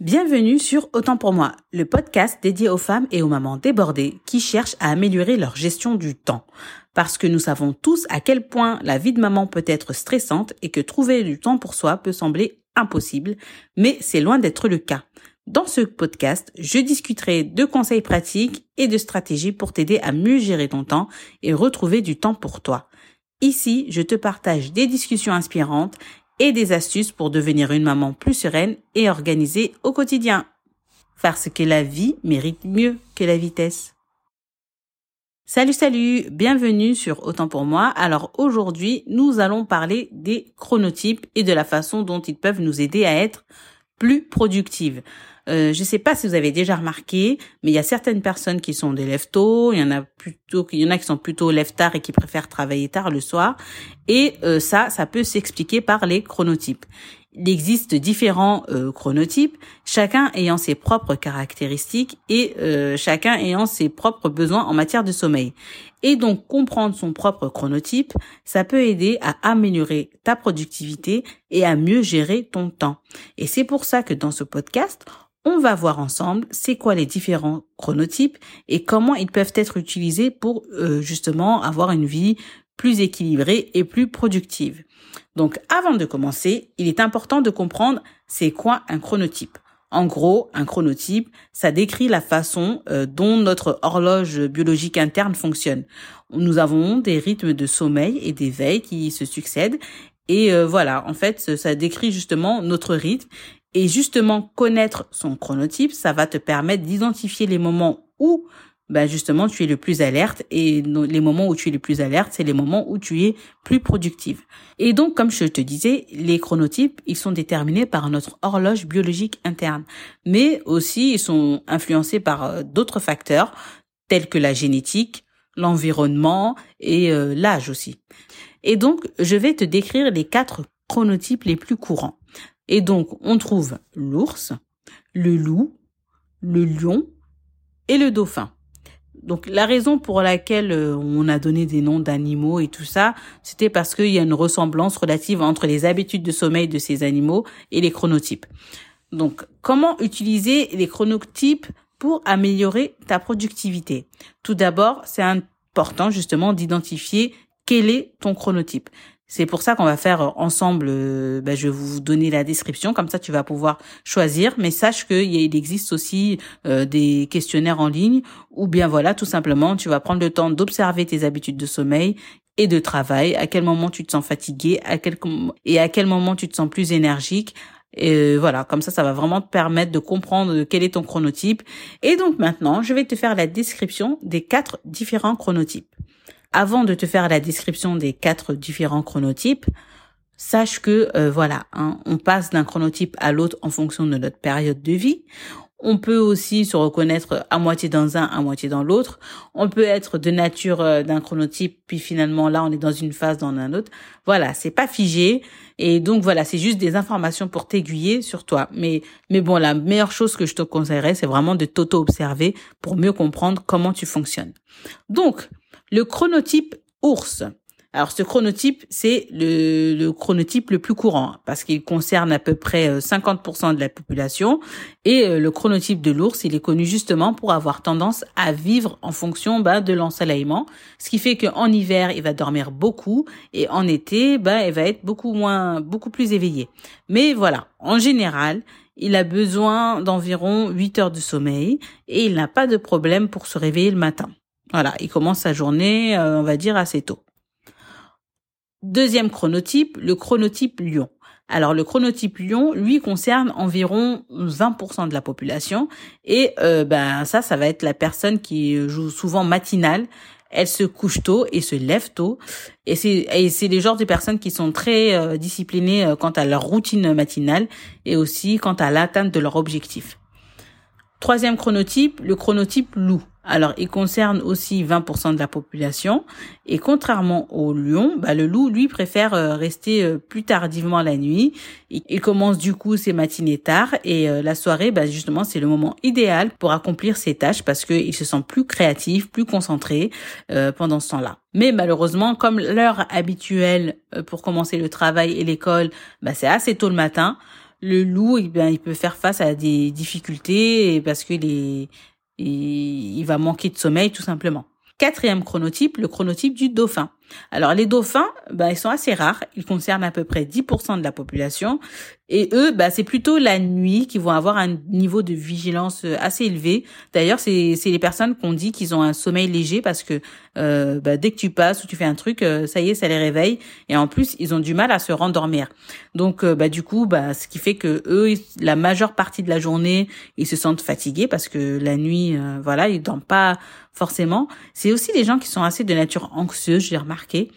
Bienvenue sur Autant pour moi, le podcast dédié aux femmes et aux mamans débordées qui cherchent à améliorer leur gestion du temps. Parce que nous savons tous à quel point la vie de maman peut être stressante et que trouver du temps pour soi peut sembler impossible, mais c'est loin d'être le cas. Dans ce podcast, je discuterai de conseils pratiques et de stratégies pour t'aider à mieux gérer ton temps et retrouver du temps pour toi. Ici, je te partage des discussions inspirantes et des astuces pour devenir une maman plus sereine et organisée au quotidien. Parce que la vie mérite mieux que la vitesse. Salut, salut, bienvenue sur Autant pour moi. Alors aujourd'hui, nous allons parler des chronotypes et de la façon dont ils peuvent nous aider à être plus productives. Euh, je ne sais pas si vous avez déjà remarqué, mais il y a certaines personnes qui sont des lève tôt, il y en a plutôt, il y en a qui sont plutôt lève tard et qui préfèrent travailler tard le soir. Et euh, ça, ça peut s'expliquer par les chronotypes. Il existe différents euh, chronotypes, chacun ayant ses propres caractéristiques et chacun ayant ses propres besoins en matière de sommeil. Et donc comprendre son propre chronotype, ça peut aider à améliorer ta productivité et à mieux gérer ton temps. Et c'est pour ça que dans ce podcast, on va voir ensemble c'est quoi les différents chronotypes et comment ils peuvent être utilisés pour euh, justement avoir une vie plus équilibrée et plus productive. Donc avant de commencer, il est important de comprendre c'est quoi un chronotype. En gros, un chronotype, ça décrit la façon euh, dont notre horloge biologique interne fonctionne. Nous avons des rythmes de sommeil et d'éveil qui se succèdent et euh, voilà, en fait, ça décrit justement notre rythme et justement, connaître son chronotype, ça va te permettre d'identifier les moments où, ben justement, tu es le plus alerte. Et les moments où tu es le plus alerte, c'est les moments où tu es plus productive. Et donc, comme je te disais, les chronotypes, ils sont déterminés par notre horloge biologique interne. Mais aussi, ils sont influencés par euh, d'autres facteurs, tels que la génétique, l'environnement et euh, l'âge aussi. Et donc, je vais te décrire les quatre chronotypes les plus courants. Et donc, on trouve l'ours, le loup, le lion et le dauphin. Donc la raison pour laquelle euh, on a donné des noms d'animaux et tout ça, c'était parce qu'il y a une ressemblance relative entre les habitudes de sommeil de ces animaux et les chronotypes. Donc comment utiliser les chronotypes pour améliorer ta productivité? Tout d'abord, c'est important justement d'identifier quel est ton chronotype. C'est pour ça qu'on va faire euh, ensemble, euh, ben, je vais vous donner la description, comme ça tu vas pouvoir choisir, mais sache qu'il existe aussi euh, des questionnaires en ligne, ou bien voilà, tout simplement, tu vas prendre le temps d'observer tes habitudes de sommeil et de travail, à quel moment tu te sens fatigué, et à quel moment tu te sens plus énergique, et voilà, comme ça, ça va vraiment te permettre de comprendre quel est ton chronotype. Et donc maintenant, je vais te faire la description des quatre différents chronotypes. Avant de te faire la description des quatre différents chronotypes, sache que euh, voilà, hein, on passe d'un chronotype à l'autre en fonction de notre période de vie. On peut aussi se reconnaître à moitié dans un, à moitié dans l'autre. On peut être de nature euh, d'un chronotype, puis finalement là on est dans une phase dans un autre. Voilà, c'est pas figé. Et donc voilà, c'est juste des informations pour t'aiguiller sur toi. Mais mais bon, la meilleure chose que je te conseillerais, c'est vraiment de t'auto-observer pour mieux comprendre comment tu fonctionnes. Donc le chronotype ours. Alors ce chronotype, c'est le, chronotype le plus courant parce qu'il concerne à peu près 50% euh, de la population et euh, le chronotype de l'ours, il est connu justement pour avoir tendance à vivre en fonction bah, de l'ensoleillement, ce qui fait qu'en hiver, il va dormir beaucoup et en été, bah, il va être beaucoup moins, beaucoup plus éveillé. Mais voilà, en général, il a besoin d'environ 8 heures de sommeil et il n'a pas de problème pour se réveiller le matin. Voilà, il commence sa journée, euh, on va dire, assez tôt. Deuxième chronotype, le chronotype lion. Alors le chronotype lion, lui, concerne environ 20% de la population. Et euh, ben ça, ça va être la personne qui joue souvent matinale. Elle se couche tôt et se lève tôt. Et c'est c'est les genres de personnes qui sont très euh, disciplinées quant à leur routine matinale et aussi quant à l'atteinte de leur objectif. Troisième chronotype, le chronotype loup. Alors, il concerne aussi 20% de la population. Et contrairement au lion, bah, le loup, lui, préfère euh, rester euh, plus tardivement la nuit. Il, commence du coup ses matinées tard. Et euh, la soirée, bah, justement, c'est le moment idéal pour accomplir ses tâches parce qu'il se sent plus créatif, plus concentré pendant ce temps-là. Mais malheureusement, comme l'heure habituelle pour commencer le travail et l'école, bah, c'est assez tôt le matin. Le loup, eh bien, il peut faire face à des difficultés parce que les, il va manquer de sommeil tout simplement. Quatrième chronotype, le chronotype du dauphin. Alors les dauphins, ben, ils sont assez rares, ils concernent à peu près 10% de la population et eux, bah, c'est plutôt la nuit qui vont avoir un niveau de vigilance euh, assez élevé. D'ailleurs, c'est les personnes qu'on dit qu'ils ont un sommeil léger parce que euh, bah, dès que tu passes ou tu fais un truc, euh, ça y est, ça les réveille. Et en plus, ils ont du mal à se rendormir. Donc, bah, du coup, bah, ce qui fait que eux, la majeure partie de la journée, ils se sentent fatigués parce que la nuit, voilà, ils dorment pas forcément. C'est aussi des gens qui sont assez de nature anxieuse, j'ai remarqué.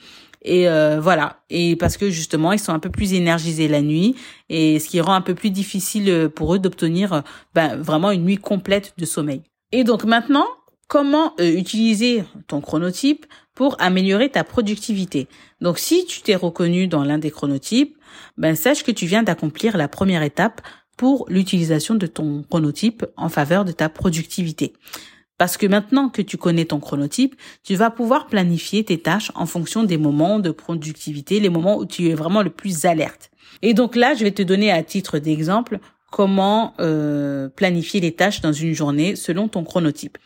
Et euh, voilà. Et parce que justement, ils sont un peu plus énergisés la nuit, et ce qui rend un peu plus difficile euh, pour eux d'obtenir euh, ben, vraiment une nuit complète de sommeil. Et donc maintenant, comment utiliser ton chronotype pour améliorer ta productivité? Donc si tu t'es reconnu dans l'un des chronotypes, ben sache que tu viens d'accomplir la première étape pour l'utilisation de ton chronotype en faveur de ta productivité. Parce que maintenant que tu connais ton chronotype, tu vas pouvoir planifier tes tâches en fonction des moments de productivité, les moments où tu es vraiment le plus alerte. Et donc là, je vais te donner à titre d'exemple comment euh, planifier les tâches dans une journée selon ton chronotype.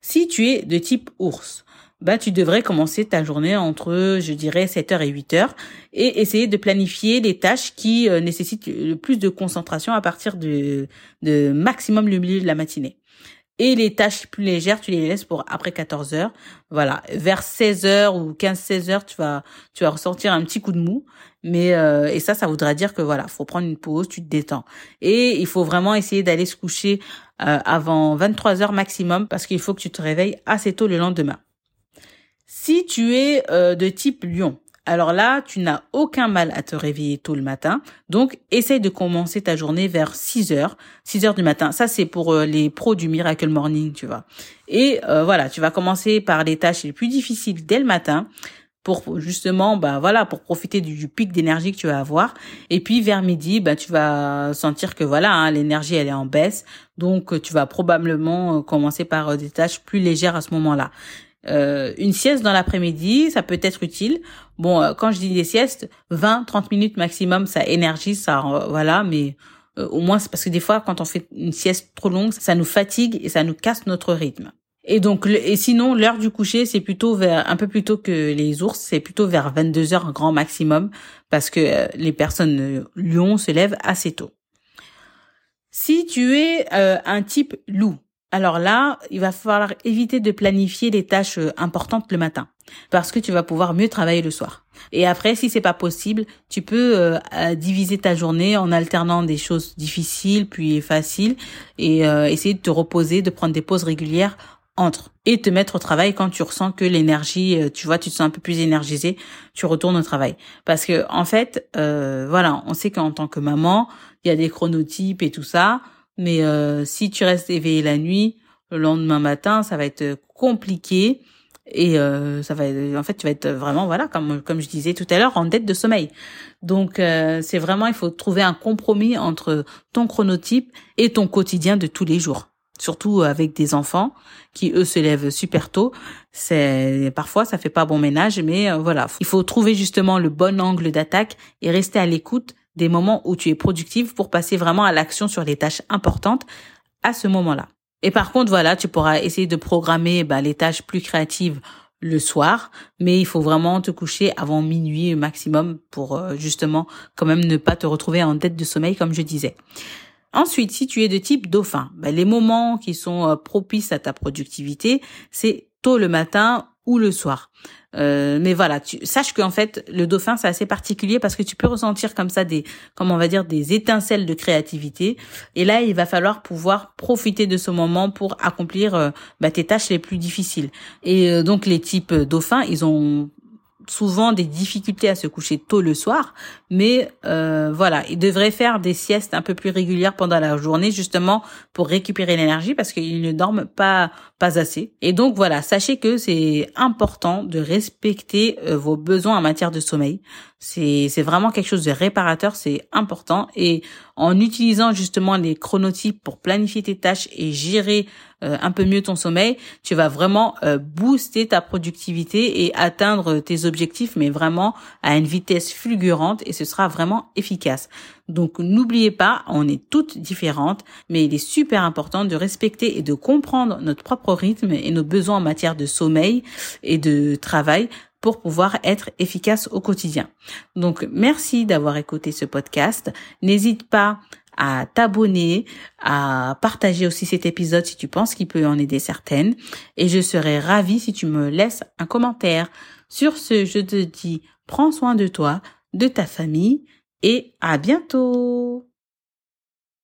Si tu es de type ours, bah, tu devrais commencer ta journée entre, je dirais, 7h et 8h et essayer de planifier les tâches qui euh, nécessitent le plus de concentration à partir de, de maximum le milieu de la matinée. Et les tâches plus légères, tu les laisses pour après 14 heures. Voilà, vers 16 heures ou 15-16 heures, tu vas tu vas ressentir un petit coup de mou. Mais euh, et ça, ça voudra dire que voilà, faut prendre une pause, tu te détends. Et il faut vraiment essayer d'aller se coucher euh, avant 23 heures maximum parce qu'il faut que tu te réveilles assez tôt le lendemain. Si tu es euh, de type lion, alors là, tu n'as aucun mal à te réveiller tôt le matin. Donc, essaye de commencer ta journée vers 6 heures, 6 heures du matin. Ça, c'est pour euh, les pros du Miracle Morning, tu vois. Et euh, voilà, tu vas commencer par les tâches les plus difficiles dès le matin pour justement bah voilà pour profiter du, pic d'énergie que tu vas avoir et puis vers midi bah tu vas sentir que voilà hein, l'énergie elle est en baisse donc tu vas probablement euh, commencer par des tâches plus légères à ce moment-là euh, une sieste dans l'après-midi, ça peut être utile. Bon, euh, quand je dis des siestes, 20-30 minutes maximum, ça énergise, ça voilà, mais euh, au moins c'est parce que des fois quand on fait une sieste trop longue, ça nous fatigue et ça nous casse notre rythme. Et donc et sinon l'heure du coucher, c'est plutôt vers un peu plus tôt que les ours, c'est plutôt vers 22 heures grand maximum parce que les personnes lions se lèvent assez tôt. Si tu es un type loup, alors là, il va falloir éviter de planifier les tâches euh, importantes le matin parce que tu vas pouvoir mieux travailler le soir. Et après, si c'est pas possible, tu peux euh, euh, diviser ta journée en alternant des choses difficiles puis faciles et essayer de te reposer, de prendre des pauses régulières entre et te mettre au travail quand tu ressens que l'énergie, tu vois, tu te sens un peu plus énergisé, tu retournes au travail. Parce que en fait, voilà, on sait qu'en tant que maman, il y a des chronotypes et tout ça. Mais euh, si tu restes éveillé la nuit, le lendemain matin, ça va être compliqué et euh, ça va en fait tu vas être vraiment voilà comme comme je disais tout à l'heure en dette de sommeil. Donc euh, c'est vraiment il faut trouver un compromis entre ton chronotype et ton quotidien de tous les jours. Surtout avec des enfants qui eux se lèvent super tôt, c'est parfois ça fait pas bon ménage mais voilà, il faut trouver justement le bon angle d'attaque et rester à l'écoute des moments où tu es productive pour passer vraiment à l'action sur les tâches importantes à ce moment-là. Et par contre, voilà, tu pourras essayer de programmer bah, les tâches plus créatives le soir, mais il faut vraiment te coucher avant minuit maximum pour euh, justement quand même ne pas te retrouver en tête de sommeil comme je disais. Ensuite, si tu es de type dauphin, bah, les moments qui sont euh, propices à ta productivité, c'est tôt le matin ou le soir. Euh, mais voilà, tu sache qu'en fait le dauphin c'est assez particulier parce que tu peux ressentir comme ça des, comment on va dire, des étincelles de créativité. Et là, il va falloir pouvoir profiter de ce moment pour accomplir euh, bah, tes tâches les plus difficiles. Et euh, donc les types dauphins, ils ont souvent des difficultés à se coucher tôt le soir, mais euh, voilà, ils devraient faire des siestes un peu plus régulières pendant la journée justement pour récupérer l'énergie parce qu'ils ne dorment pas pas assez. Et donc voilà, sachez que c'est important de respecter euh, vos besoins en matière de sommeil. C'est, vraiment quelque chose de réparateur, c'est important. Et en utilisant justement les chronotypes pour planifier tes tâches et gérer euh, un peu mieux ton sommeil, tu vas vraiment euh, booster ta productivité et atteindre tes objectifs, mais vraiment à une vitesse fulgurante et ce sera vraiment efficace. Donc n'oubliez pas, on est toutes différentes, mais il est super important de respecter et de comprendre notre propre rythme et nos besoins en matière de sommeil et de travail pour pouvoir être efficace au quotidien. Donc, merci d'avoir écouté ce podcast. N'hésite pas à t'abonner, à partager aussi cet épisode si tu penses qu'il peut en aider certaines. Et je serai ravie si tu me laisses un commentaire. Sur ce, je te dis, prends soin de toi, de ta famille et à bientôt.